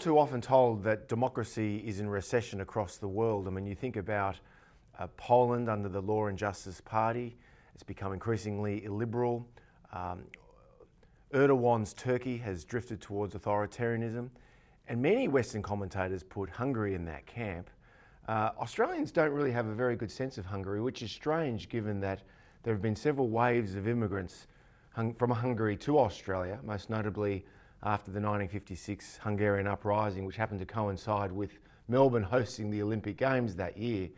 too often told that democracy is in recession across the world. I mean, you think about uh, Poland under the Law and Justice Party, it's become increasingly illiberal. Um, Erdogan's Turkey has drifted towards authoritarianism, and many Western commentators put Hungary in that camp. Uh, Australians don't really have a very good sense of Hungary, which is strange given that there have been several waves of immigrants hung- from Hungary to Australia, most notably after the 1956 Hungarian uprising, which happened to coincide with Melbourne hosting the Olympic Games that year.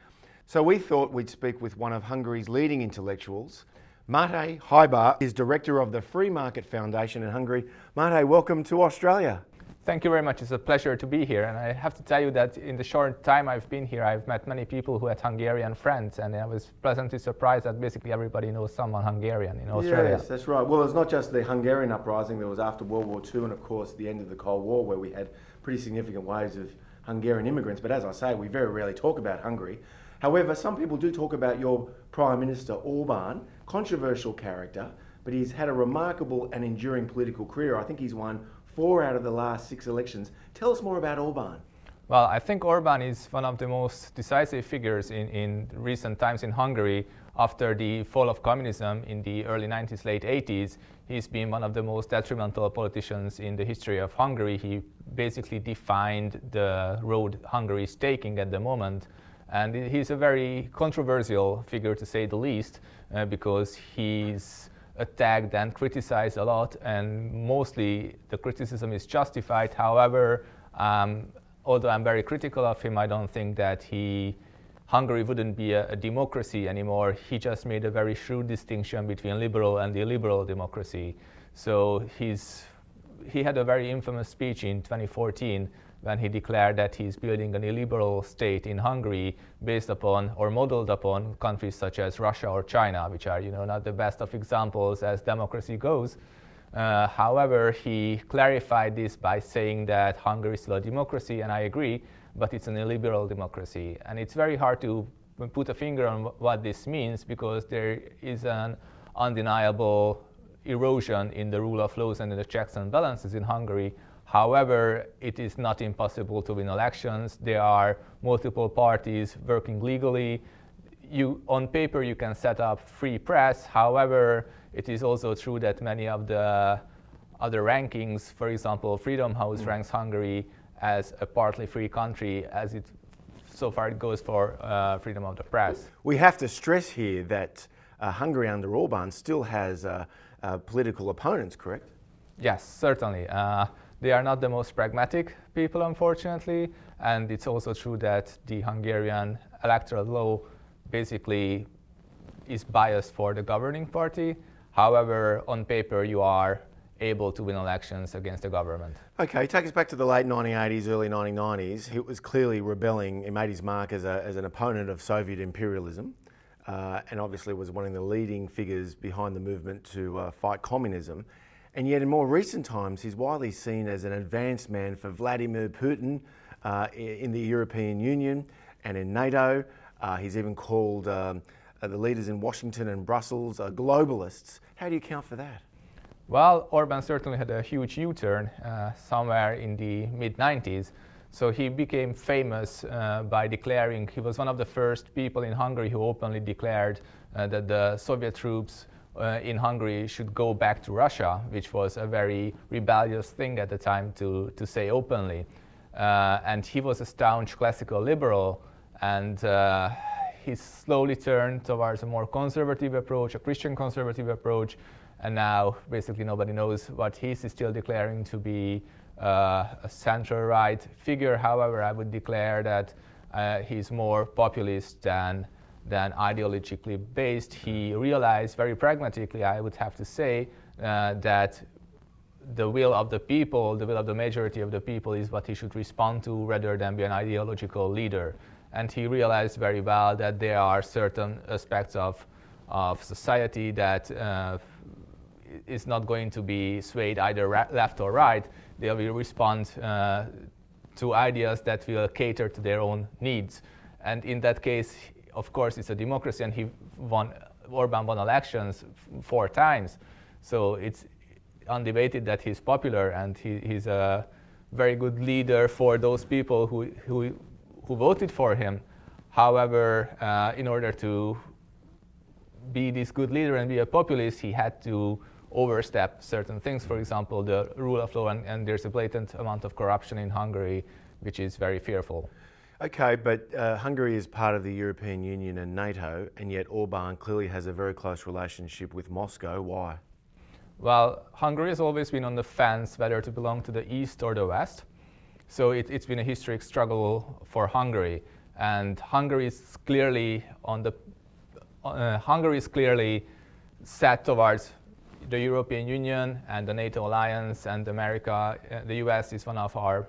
So we thought we'd speak with one of Hungary's leading intellectuals. Mate Hajba is director of the Free Market Foundation in Hungary. Mate, welcome to Australia. Thank you very much. It's a pleasure to be here. And I have to tell you that in the short time I've been here, I've met many people who had Hungarian friends, and I was pleasantly surprised that basically everybody knows someone Hungarian in Australia. Yes, that's right. Well, it's not just the Hungarian uprising, that was after World War II, and of course the end of the Cold War, where we had pretty significant waves of Hungarian immigrants. But as I say, we very rarely talk about Hungary. However, some people do talk about your Prime Minister Orban, controversial character, but he's had a remarkable and enduring political career. I think he's won four out of the last six elections. Tell us more about Orban. Well, I think Orban is one of the most decisive figures in, in recent times in Hungary. After the fall of communism in the early 90s, late 80s, he's been one of the most detrimental politicians in the history of Hungary. He basically defined the road Hungary is taking at the moment. And he's a very controversial figure, to say the least, uh, because he's attacked and criticized a lot, and mostly the criticism is justified. However, um, although I'm very critical of him, I don't think that he Hungary wouldn't be a, a, democracy anymore. He just made a very shrewd distinction between liberal and illiberal democracy. So he's he had a very infamous speech in 2014 when he declared that he's building an illiberal state in Hungary based upon or modeled upon countries such as Russia or China, which are you know not the best of examples as democracy goes. Uh, however, he clarified this by saying that Hungary is still a democracy, and I agree, but it's an illiberal democracy. And it's very hard to put a finger on what this means because there is an undeniable erosion in the rule of laws and in the checks and balances in Hungary However, it is not impossible to win elections. There are multiple parties working legally. You, on paper, you can set up free press. However, it is also true that many of the other rankings, for example, Freedom House mm. ranks Hungary as a partly free country, as it so far it goes for uh, freedom of the press. We have to stress here that uh, Hungary under Orban still has uh, uh political opponents, correct? Yes, certainly. They are not the most pragmatic people, unfortunately, and it's also true that the Hungarian electoral law basically is biased for the governing party. However, on paper, you are able to win elections against the government. Okay, take us back to the late 1980s, early 1990s. He was clearly rebelling. He made his mark as, a, as an opponent of Soviet imperialism uh, and obviously was one of the leading figures behind the movement to uh, fight communism. And yet, in more recent times, he's widely seen as an advanced man for Vladimir Putin uh, in the European Union and in NATO. Uh, he's even called um, uh, the leaders in Washington and Brussels uh, globalists. How do you account for that? Well, Orban certainly had a huge U turn uh, somewhere in the mid 90s. So he became famous uh, by declaring, he was one of the first people in Hungary who openly declared that the Soviet troops uh, in Hungary should go back to Russia, which was a very rebellious thing at the time to, to say openly. Uh, and he was a staunch classical liberal, and uh, he slowly turned towards a more conservative approach, a Christian conservative approach, and now basically nobody knows what he's still declaring to be uh, a central right figure. However, I would declare that uh, he's more populist than than ideologically based, he realized very pragmatically, I would have to say, uh, that the will of the people, the will of the majority of the people, is what he should respond to rather than be an ideological leader. And he realized very well that there are certain aspects of, of society that uh, is not going to be swayed either ra- left or right. They will respond uh, to ideas that will cater to their own needs. And in that case, of course, it's a democracy, and he won. Orban won elections four times, so it's undebated that he's popular and he, he's a very good leader for those people who, who, who voted for him. However, uh, in order to be this good leader and be a populist, he had to overstep certain things. For example, the rule of law, and, and there's a blatant amount of corruption in Hungary, which is very fearful. Okay, but uh, Hungary is part of the European Union and NATO, and yet Orban clearly has a very close relationship with Moscow. Why? Well, Hungary has always been on the fence whether to belong to the East or the West. So it, has been a historic struggle for Hungary, and Hungary is clearly on the uh, Hungary is clearly set towards the European Union and the NATO alliance and America. Uh, the US is one of our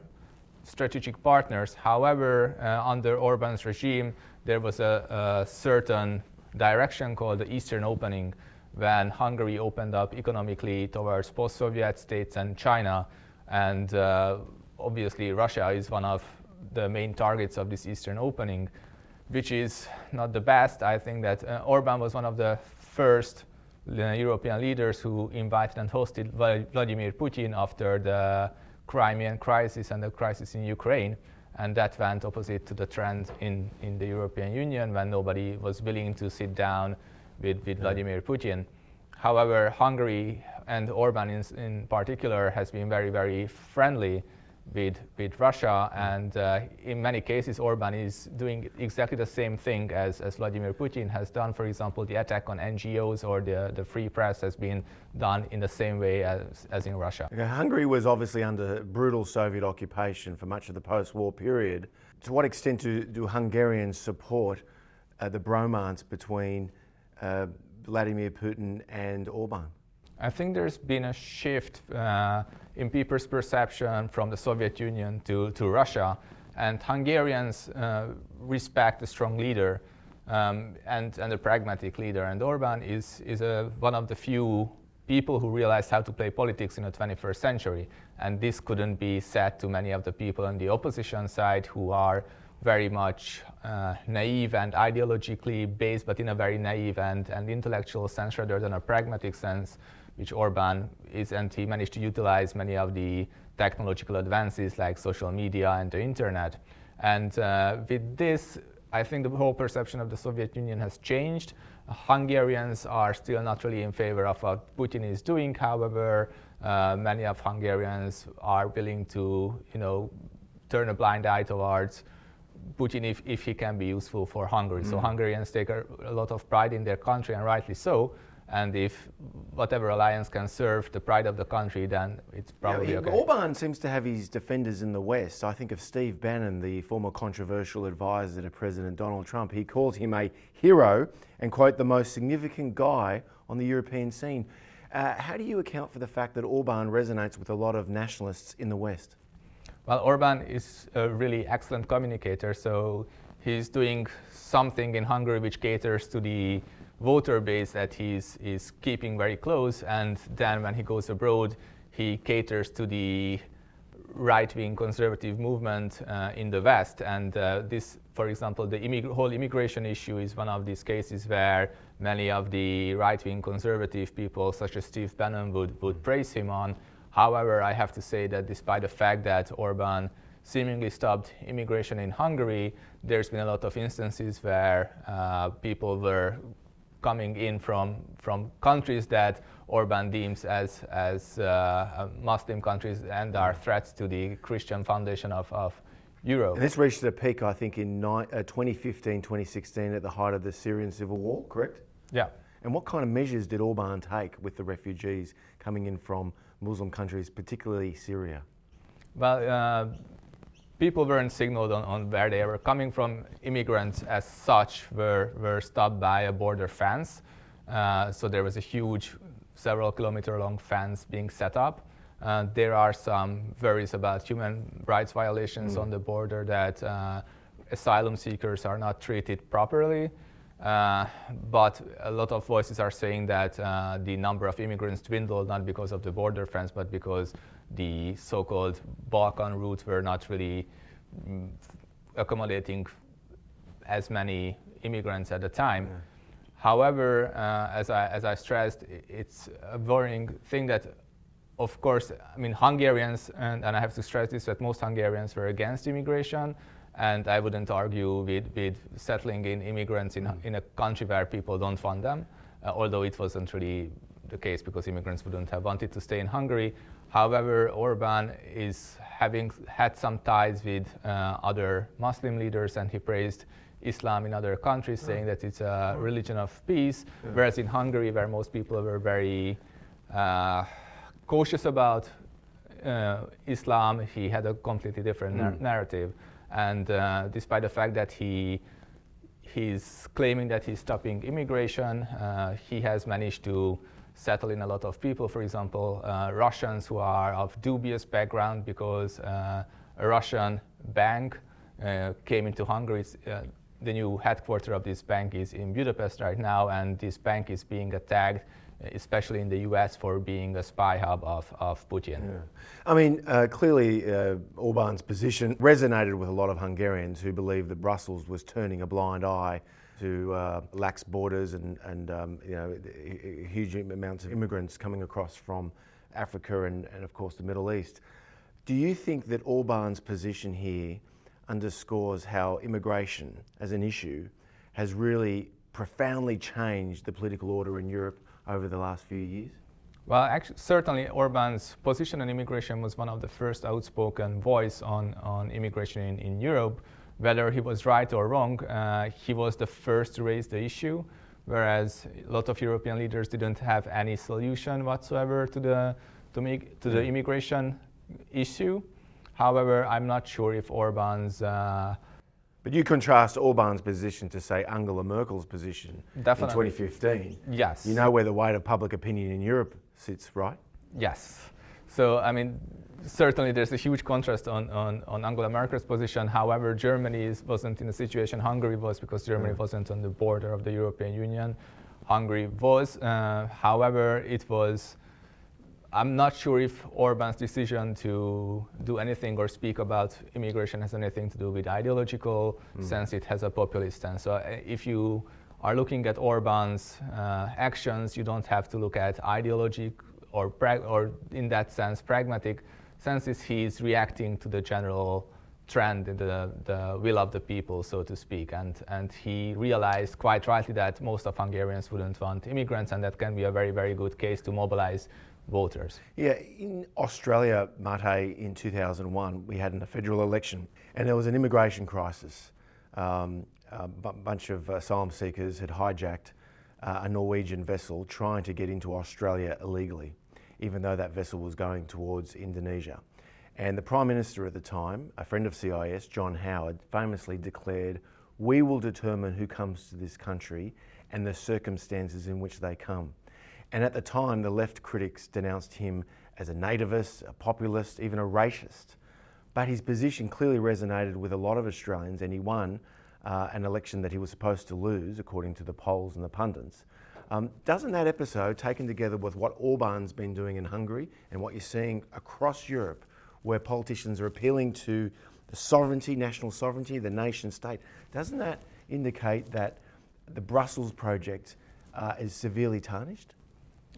strategic partners. However, uh, under Orban's regime, there was a, a, certain direction called the Eastern Opening when Hungary opened up economically towards post Soviet states and China. And uh, obviously, Russia is one of the main targets of this Eastern Opening, which is not the best. I think that uh, Orban was one of the first uh, European leaders who invited and hosted Vladimir Putin after the Crimean crisis and the crisis in Ukraine. And that went opposite to the trend in, in the European Union when nobody was willing to sit down with, with yeah. Vladimir Putin. However, Hungary and Orban in, in particular has been very, very friendly with, with Russia. And uh, in many cases, Orban is doing exactly the same thing as, as Vladimir Putin has done. For example, the attack on NGOs or the, the free press has been done in the same way as, as in Russia. Okay, Hungary was obviously under brutal Soviet occupation for much of the post war period. To what extent do, do Hungarians support uh, the bromance between uh, Vladimir Putin and Orban? I think there's been a shift uh, in people's perception from the Soviet Union to, to Russia, and Hungarians uh, respect a strong leader um, and, and a pragmatic leader. And Orban is, is a, one of the few people who realized how to play politics in the 21st century. And this couldn't be said to many of the people on the opposition side who are very much uh, naive and ideologically based, but in a very naive and, and intellectual sense rather than a pragmatic sense which Orban is, and he managed to utilize many of the technological advances like social media and the internet. And uh, with this, I think the whole perception of the Soviet Union has changed. Hungarians are still not really in favor of what Putin is doing. However, uh, many of Hungarians are willing to, you know, turn a blind eye towards Putin if, if he can be useful for Hungary. Mm. So Hungarians take a, a, lot of pride in their country, and rightly so. And if whatever alliance can serve the pride of the country, then it's probably yeah, okay. Orban seems to have his defenders in the West. I think of Steve Bannon, the former controversial advisor to President Donald Trump. He calls him a hero and, quote, the most significant guy on the European scene. Uh, how do you account for the fact that Orban resonates with a lot of nationalists in the West? Well, Orban is a really excellent communicator, so he's doing something in Hungary which caters to the voter base that he's is keeping very close, and then when he goes abroad, he caters to the right-wing conservative movement uh, in the West. And uh, this, for example, the immig- whole immigration issue is one of these cases where many of the right-wing conservative people, such as Steve Bannon, would, would praise him on. However, I have to say that despite the fact that Orban seemingly stopped immigration in Hungary, there's been a lot of instances where uh, people were coming in from, from countries that Orban deems as, as uh, Muslim countries and are threats to the Christian foundation of, of Europe. And this reached a peak, I think, in ni- uh, 2015, 2016 at the height of the Syrian civil war, correct? Yeah. And what kind of measures did Orban take with the refugees coming in from Muslim countries, particularly Syria? Well, uh, people weren't signaled on, on, where they were coming from. Immigrants, as such, were, were stopped by a border fence. Uh, so there was a huge, several kilometer long fence being set up. Uh, there are some worries about human rights violations mm. on the border that uh, asylum seekers are not treated properly. Uh, but a lot of voices are saying that uh, the number of immigrants dwindled not because of the border fence, but because the so-called Balkan routes were not really mm, accommodating as many immigrants at the time. Yeah. However, uh, as, I, as I stressed, it's a worrying thing that of course, I mean, Hungarians, and, and I have to stress this, that most Hungarians were against immigration. And I wouldn't argue with, with settling in immigrants in, in a country where people don't want them, uh, although it wasn't really the case because immigrants wouldn't have wanted to stay in Hungary. However, Orban is having had some ties with uh, other Muslim leaders, and he praised Islam in other countries, yeah. saying that it's a religion of peace. Yeah. Whereas in Hungary, where most people were very uh, cautious about uh, Islam, he had a completely different mm. nar- narrative. And uh, despite the fact that he he's claiming that he's stopping immigration, uh, he has managed to settle in a lot of people. For example, uh, Russians who are of dubious background because uh, a Russian bank uh, came into Hungary. the new headquarters of this bank is in Budapest right now, and this bank is being attacked especially in the US, for being a spy hub of, of Putin. Yeah. I mean, uh, clearly, uh, Orban's position resonated with a lot of Hungarians who believed that Brussels was turning a blind eye to uh, lax borders and, and um, you know, huge amounts of immigrants coming across from Africa and, and, of course, the Middle East. Do you think that Orban's position here underscores how immigration as an issue has really profoundly changed the political order in Europe over the last few years? Well, actually, certainly Orban's position on immigration was one of the first outspoken voice on, on immigration in, in Europe. Whether he was right or wrong, uh, he was the first to raise the issue, whereas a lot of European leaders didn't have any solution whatsoever to the, to, make, to the mm. immigration issue. However, I'm not sure if Orban's uh, but you contrast Orban's position to, say, Angela Merkel's position Definitely. in 2015. Yes. You know where the weight of public opinion in Europe sits, right? Yes. So, I mean, certainly there's a huge contrast on, on, on Angela Merkel's position. However, Germany is, wasn't in the situation Hungary was because Germany mm. wasn't on the border of the European Union. Hungary was. Uh, however, it was I'm not sure if Orban's decision to do anything or speak about immigration has anything to do with ideological mm. sense. It has a populist sense. So uh, if you are looking at Orban's uh, actions, you don't have to look at ideology or, prag- or in that sense, pragmatic senses. He's reacting to the general trend in the, the will of the people, so to speak. And, and he realized quite rightly that most of Hungarians wouldn't want immigrants, and that can be a very, very good case to mobilize voters. Yeah, in Australia, Mate, in 2001, we had a federal election and there was an immigration crisis. Um, a b- bunch of asylum seekers had hijacked uh, a Norwegian vessel trying to get into Australia illegally, even though that vessel was going towards Indonesia. And the Prime Minister at the time, a friend of CIS, John Howard, famously declared, We will determine who comes to this country and the circumstances in which they come. And at the time, the left critics denounced him as a nativist, a populist, even a racist. But his position clearly resonated with a lot of Australians, and he won uh, an election that he was supposed to lose, according to the polls and the pundits. Um, doesn't that episode, taken together with what Orban's been doing in Hungary and what you're seeing across Europe, where politicians are appealing to the sovereignty, national sovereignty, the nation state, doesn't that indicate that the Brussels project uh, is severely tarnished?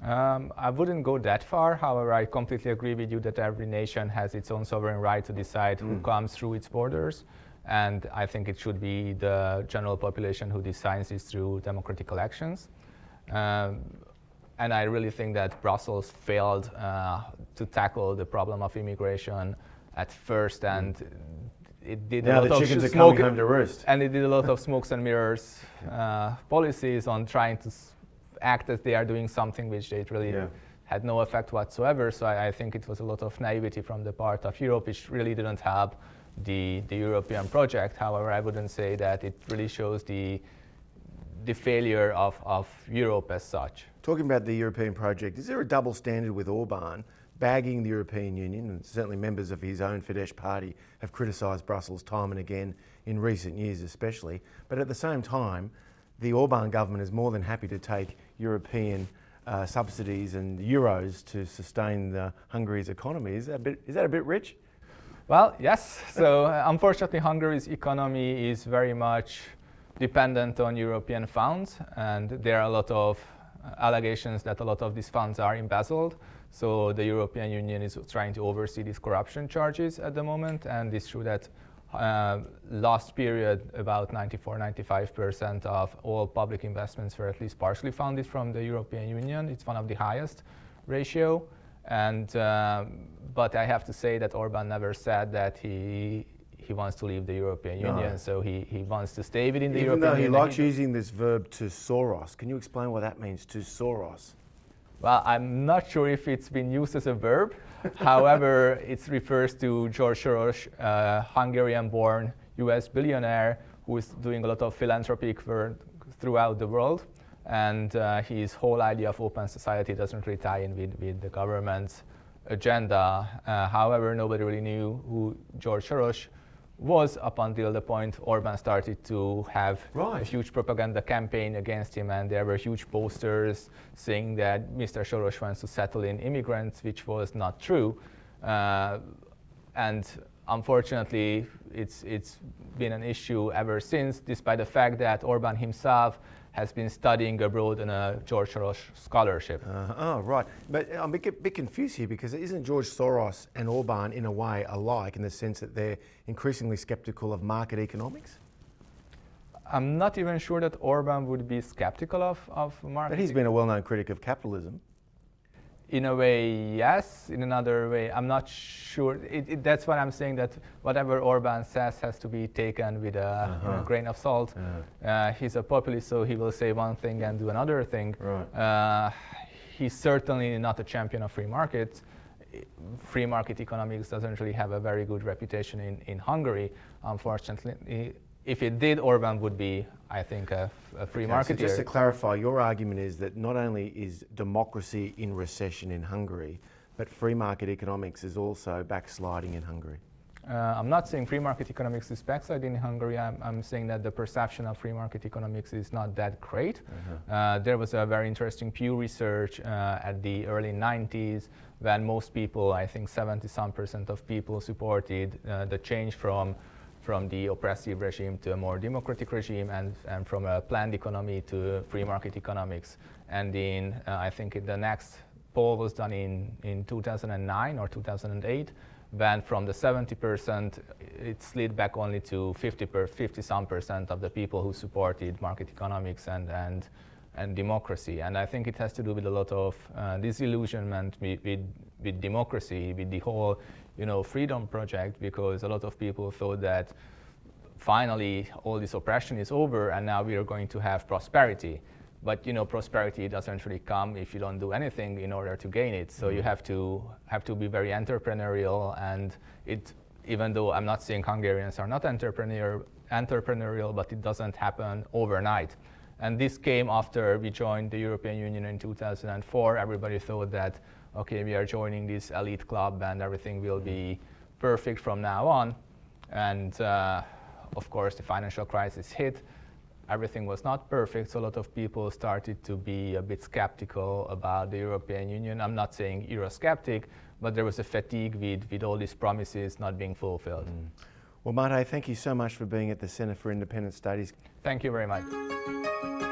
Um, I wouldn't go that far. However, I completely agree with you that every nation has its own sovereign right to decide mm. who comes through its borders. And I think it should be the general population who decides this through democratic elections. Um, and I really think that Brussels failed uh, to tackle the problem of immigration at first, mm. and it did now a lot the of chickens are coming home to roost. And it did a lot of smokes and mirrors uh, policies on trying to act as they are doing something which they really yeah. had no effect whatsoever. So I, I, think it was a lot of naivety from the part of Europe, which really didn't help the, the European project. However, I wouldn't say that it really shows the, the failure of, of Europe as such. Talking about the European project, is there a double standard with Orban? bagging the European Union, and certainly members of his own Fidesz party have criticised Brussels time and again in recent years, especially. But at the same time, the Orban government is more than happy to take European uh, subsidies and euros to sustain the Hungary's economy. Is that a bit, is that a bit rich? Well, yes. So uh, unfortunately, Hungary's economy is very much dependent on European funds, and there are a lot of allegations that a lot of these funds are embezzled. So the European Union is trying to oversee these corruption charges at the moment, and it's true that uh, last period, about 94, 95% of all public investments were at least partially funded from the European Union. It's one of the highest ratio. And, uh, but I have to say that Orban never said that he, he wants to leave the European no. Union, so he, he wants to stay within the Even European Union. Even though he likes using this verb to Soros, can you explain what that means, to Soros? Well, I'm not sure if it's been used as a verb. However, it refers to George Soros, a Hungarian-born US billionaire who is doing a lot of philanthropic work throughout the world. And uh, his whole idea of open society doesn't really tie in with, with the government's agenda. Uh, however, nobody really knew who George Soros was up until the point Orban started to have right. a huge propaganda campaign against him, and there were huge posters saying that Mr. Soros wants to settle in immigrants, which was not true. Uh, and unfortunately, it's, it's been an issue ever since, despite the fact that Orban himself has been studying abroad on a George Soros scholarship. Uh, oh, right. But I'm a bit, bit confused here because isn't George Soros and Orban, in a way, alike in the sense that they're increasingly skeptical of market economics? I'm not even sure that Orban would be skeptical of, of market. But he's been a well known critic of capitalism in a way, yes. In another way, I'm not sure. It, it, that's what I'm saying. That whatever Orban says has to be taken with a, uh-huh. you know, grain of salt. Uh-huh. Uh, he's a populist, so he will say one thing and do another thing. Right. Uh, he's certainly not a champion of free markets. Free market economics doesn't really have a very good reputation in, in Hungary, unfortunately if it did, Orban would be, I think, a, a free okay, market. So just to clarify, your argument is that not only is democracy in recession in Hungary, but free market economics is also backsliding in Hungary. Uh, I'm not saying free market economics is backsliding in Hungary. I'm, I'm, saying that the perception of free market economics is not that great. Uh-huh. Uh, there was a very interesting Pew research uh, at the early 90s when most people, I think 70 some percent of people, supported uh, the change from from the oppressive regime to a more democratic regime and, and from a planned economy to free market economics. And in, uh, I think the next poll was done in, in 2009 or 2008, when from the 70%, it slid back only to 50, per, 50 some percent of the people who supported market economics and, and, and democracy. And I think it has to do with a lot of uh, disillusionment with, with, with democracy, with the whole you know, freedom project because a lot of people thought that finally all this oppression is over and now we are going to have prosperity. But you know, prosperity doesn't really come if you don't do anything in order to gain it. So mm-hmm. you have to have to be very entrepreneurial and it even though I'm not saying Hungarians are not entrepreneur, entrepreneurial, but it doesn't happen overnight. And this came after we joined the European Union in 2004. Everybody thought that okay, we are joining this elite club and everything will be perfect from now on. And uh, of course, the financial crisis hit. Everything was not perfect, so a lot of people started to be a bit skeptical about the European Union. I'm not saying Eurosceptic, but there was a fatigue with, with all these promises not being fulfilled. Mm. Well, Mate, thank you so much for being at the Centre for Independent Studies. Thank you very much.